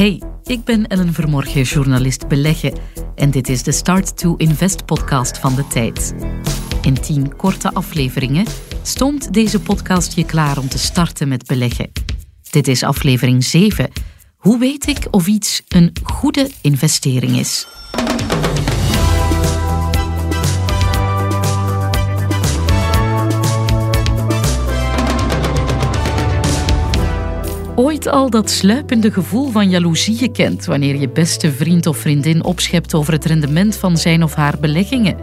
Hey, ik ben Ellen Vermorgen, journalist beleggen. En dit is de Start to Invest podcast van de tijd. In tien korte afleveringen stoomt deze podcast je klaar om te starten met beleggen. Dit is aflevering 7. Hoe weet ik of iets een goede investering is? Ooit al dat sluipende gevoel van jaloezie gekend wanneer je beste vriend of vriendin opschept over het rendement van zijn of haar beleggingen?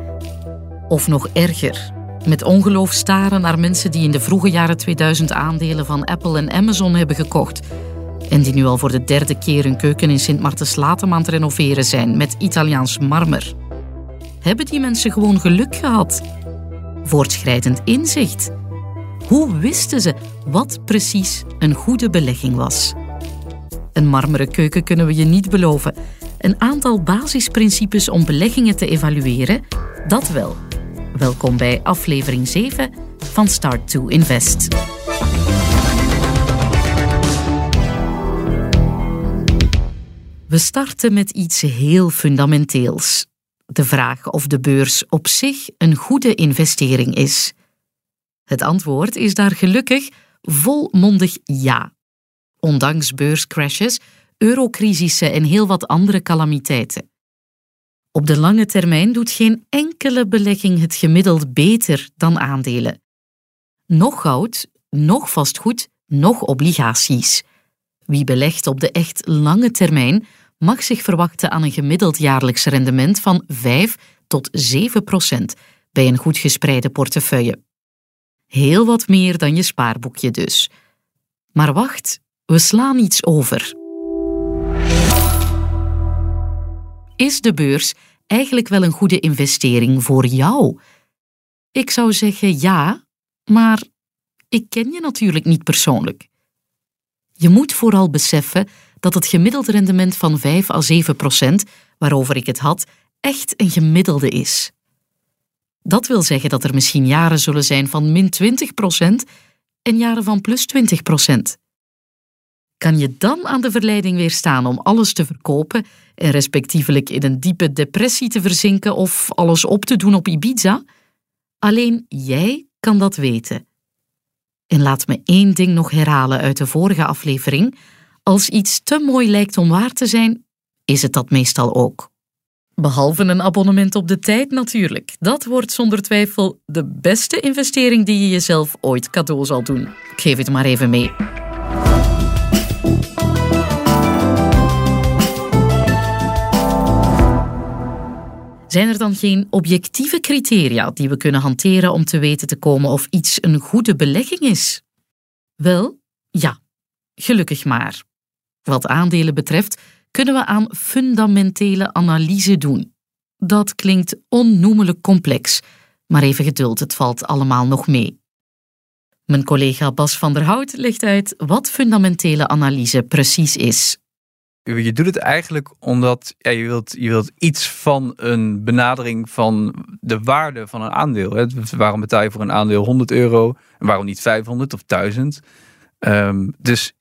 Of nog erger, met ongeloof staren naar mensen die in de vroege jaren 2000 aandelen van Apple en Amazon hebben gekocht en die nu al voor de derde keer een keuken in Sint Maartenslatem aan het renoveren zijn met Italiaans marmer. Hebben die mensen gewoon geluk gehad? Voortschrijdend inzicht? Hoe wisten ze wat precies een goede belegging was? Een marmeren keuken kunnen we je niet beloven. Een aantal basisprincipes om beleggingen te evalueren, dat wel. Welkom bij aflevering 7 van Start to Invest. We starten met iets heel fundamenteels. De vraag of de beurs op zich een goede investering is. Het antwoord is daar gelukkig volmondig ja. Ondanks beurscrashes, eurocrisissen en heel wat andere calamiteiten. Op de lange termijn doet geen enkele belegging het gemiddeld beter dan aandelen. Nog goud, nog vastgoed, nog obligaties. Wie belegt op de echt lange termijn mag zich verwachten aan een gemiddeld jaarlijks rendement van 5 tot 7 procent bij een goed gespreide portefeuille. Heel wat meer dan je spaarboekje dus. Maar wacht, we slaan iets over. Is de beurs eigenlijk wel een goede investering voor jou? Ik zou zeggen ja, maar ik ken je natuurlijk niet persoonlijk. Je moet vooral beseffen dat het gemiddeld rendement van 5 à 7 procent, waarover ik het had, echt een gemiddelde is. Dat wil zeggen dat er misschien jaren zullen zijn van min 20% en jaren van plus 20% Kan je dan aan de verleiding weerstaan om alles te verkopen en respectievelijk in een diepe depressie te verzinken of alles op te doen op Ibiza? Alleen jij kan dat weten. En laat me één ding nog herhalen uit de vorige aflevering. Als iets te mooi lijkt om waar te zijn, is het dat meestal ook. Behalve een abonnement op de tijd natuurlijk. Dat wordt zonder twijfel de beste investering die je jezelf ooit cadeau zal doen. Ik geef het maar even mee. Zijn er dan geen objectieve criteria die we kunnen hanteren om te weten te komen of iets een goede belegging is? Wel, ja, gelukkig maar. Wat aandelen betreft kunnen we aan fundamentele analyse doen. Dat klinkt onnoemelijk complex, maar even geduld, het valt allemaal nog mee. Mijn collega Bas van der Hout legt uit wat fundamentele analyse precies is. Je doet het eigenlijk omdat je, wilt, je wilt iets van een benadering van de waarde van een aandeel. Hè? Waarom betaal je voor een aandeel 100 euro en waarom niet 500 of 1000? Um, dus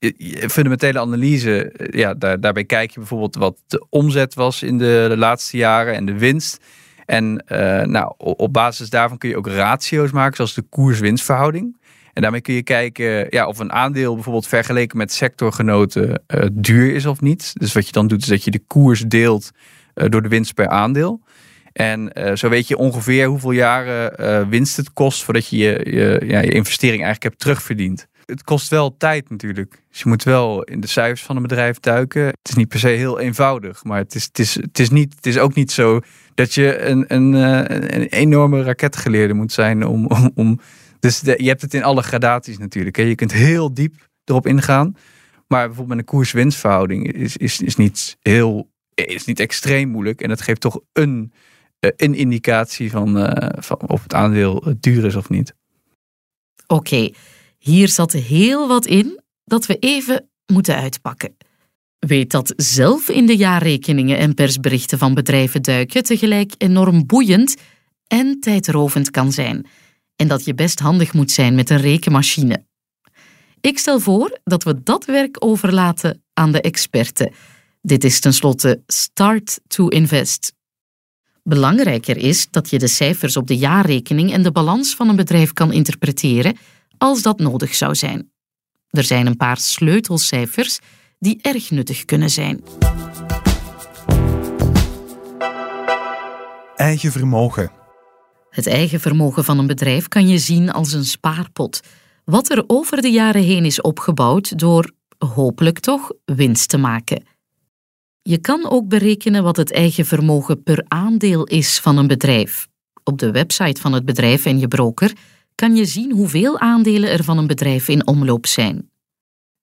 fundamentele analyse, eh, ja, daar, daarbij kijk je bijvoorbeeld wat de omzet was in de, laatste jaren en de winst. En uh, nou, op basis daarvan kun je ook ratio's maken, zoals de koers-winstverhouding. En daarmee kun je kijken ja, of een aandeel bijvoorbeeld vergeleken met sectorgenoten uh, duur is of niet. Dus wat je dan doet, is dat je de koers deelt door de winst per aandeel. En zo weet je ongeveer hoeveel jaren winst het kost voordat je je, je, ja, je investering eigenlijk hebt terugverdiend het kost wel tijd natuurlijk. Dus je moet wel in de cijfers van een bedrijf duiken. Het is niet per se heel eenvoudig, maar het is, het is, het is, niet, het is ook niet zo dat je een, een, eh, een enorme raketgeleerde moet zijn om. om, om dus je hebt het in alle gradaties natuurlijk. Je kunt heel diep erop ingaan. Maar bijvoorbeeld met een koers-winstverhouding is, is, is niet heel is niet extreem moeilijk. En dat geeft toch een, eh, een indicatie van, uh, van of het aandeel duur is of niet. Oké, hier zat heel wat in dat we even moeten uitpakken. Weet dat zelf in de jaarrekeningen en persberichten van bedrijven duiken tegelijk enorm boeiend en tijdrovend kan zijn. En dat je best handig moet zijn met een rekenmachine. Ik stel voor dat we dat werk overlaten aan de experten. Dit is tenslotte Start to Invest. Belangrijker is dat je de cijfers op de jaarrekening en de balans van een bedrijf kan interpreteren als dat nodig zou zijn. Er zijn een paar sleutelcijfers die erg nuttig kunnen zijn. Eigen vermogen. Het eigen vermogen van een bedrijf kan je zien als een spaarpot, wat er over de jaren heen is opgebouwd door, hopelijk toch, winst te maken. Je kan ook berekenen wat het eigen vermogen per aandeel is van een bedrijf. Op de website van het bedrijf en je broker kan je zien hoeveel aandelen er van een bedrijf in omloop zijn.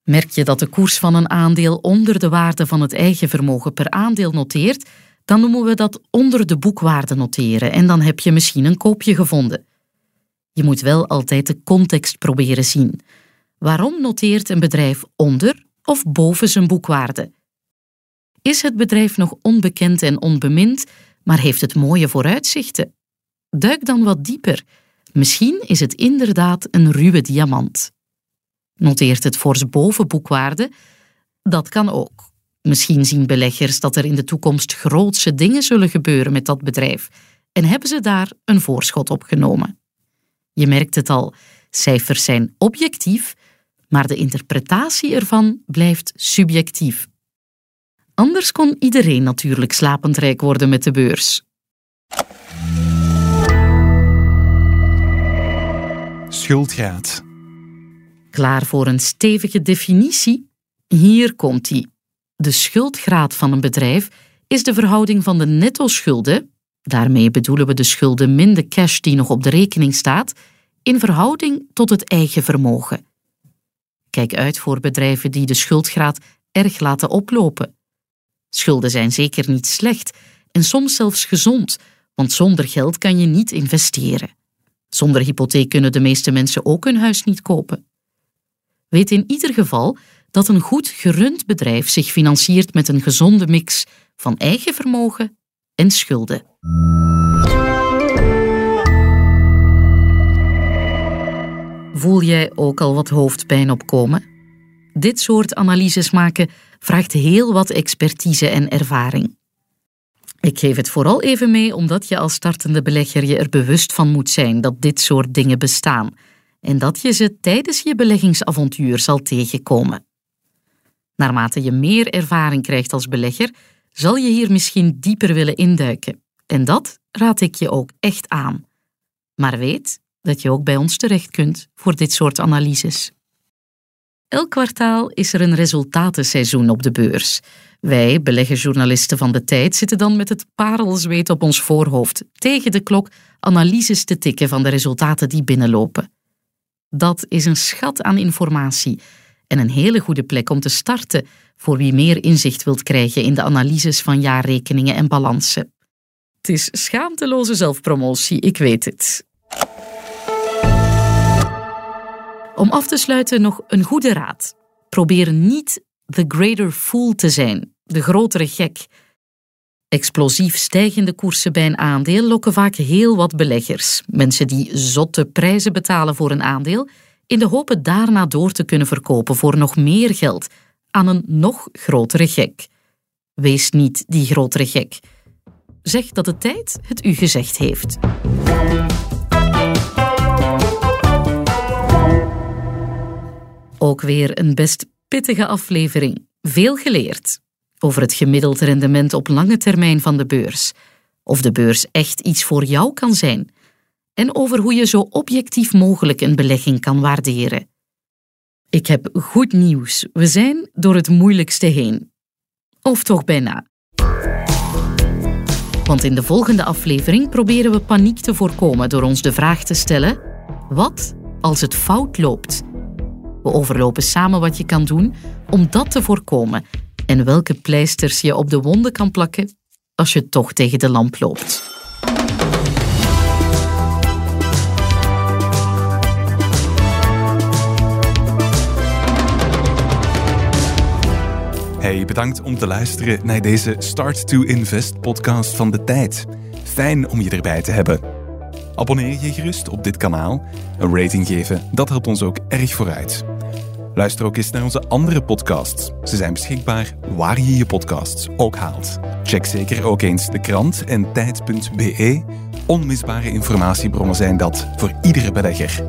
Merk je dat de koers van een aandeel onder de waarde van het eigen vermogen per aandeel noteert, dan noemen we dat onder de boekwaarde noteren en dan heb je misschien een koopje gevonden. Je moet wel altijd de context proberen zien. Waarom noteert een bedrijf onder of boven zijn boekwaarde? Is het bedrijf nog onbekend en onbemind, maar heeft het mooie vooruitzichten? Duik dan wat dieper. Misschien is het inderdaad een ruwe diamant. Noteert het fors boven boekwaarde? Dat kan ook. Misschien zien beleggers dat er in de toekomst grootse dingen zullen gebeuren met dat bedrijf en hebben ze daar een voorschot op genomen. Je merkt het al, cijfers zijn objectief, maar de interpretatie ervan blijft subjectief. Anders kon iedereen natuurlijk slapend rijk worden met de beurs. Schuldgraad. Klaar voor een stevige definitie? Hier komt die. De schuldgraad van een bedrijf is de verhouding van de netto-schulden, daarmee bedoelen we de schulden min de cash die nog op de rekening staat, in verhouding tot het eigen vermogen. Kijk uit voor bedrijven die de schuldgraad erg laten oplopen. Schulden zijn zeker niet slecht en soms zelfs gezond, want zonder geld kan je niet investeren. Zonder hypotheek kunnen de meeste mensen ook hun huis niet kopen. Weet in ieder geval dat een goed gerund bedrijf zich financiert met een gezonde mix van eigen vermogen en schulden. Voel jij ook al wat hoofdpijn opkomen? Dit soort analyses maken vraagt heel wat expertise en ervaring. Ik geef het vooral even mee omdat je als startende belegger je er bewust van moet zijn dat dit soort dingen bestaan en dat je ze tijdens je beleggingsavontuur zal tegenkomen. Naarmate je meer ervaring krijgt als belegger, zal je hier misschien dieper willen induiken. En dat raad ik je ook echt aan. Maar weet dat je ook bij ons terecht kunt voor dit soort analyses. Elk kwartaal is er een resultatenseizoen op de beurs. Wij, beleggersjournalisten van de tijd, zitten dan met het parelzweet op ons voorhoofd tegen de klok analyses te tikken van de resultaten die binnenlopen. Dat is een schat aan informatie en een hele goede plek om te starten voor wie meer inzicht wilt krijgen in de analyses van jaarrekeningen en balansen. Het is schaamteloze zelfpromotie, ik weet het. Om af te sluiten nog een goede raad. Probeer niet the greater fool te zijn, de grotere gek. Explosief stijgende koersen bij een aandeel lokken vaak heel wat beleggers, mensen die zotte prijzen betalen voor een aandeel, in de hoop het daarna door te kunnen verkopen voor nog meer geld aan een nog grotere gek. Wees niet die grotere gek. Zeg dat de tijd het u gezegd heeft. Ook weer een best pittige aflevering. Veel geleerd over het gemiddeld rendement op lange termijn van de beurs. Of de beurs echt iets voor jou kan zijn. En over hoe je zo objectief mogelijk een belegging kan waarderen. Ik heb goed nieuws. We zijn door het moeilijkste heen. Of toch bijna. Want in de volgende aflevering proberen we paniek te voorkomen door ons de vraag te stellen: wat als het fout loopt? We overlopen samen wat je kan doen om dat te voorkomen en welke pleisters je op de wonden kan plakken als je toch tegen de lamp loopt. Hey, bedankt om te luisteren naar deze Start to Invest podcast van de tijd. Fijn om je erbij te hebben. Abonneer je gerust op dit kanaal. Een rating geven, dat helpt ons ook erg vooruit. Luister ook eens naar onze andere podcasts. Ze zijn beschikbaar waar je je podcasts ook haalt. Check zeker ook eens de krant en tijd.be. Onmisbare informatiebronnen zijn dat voor iedere belegger.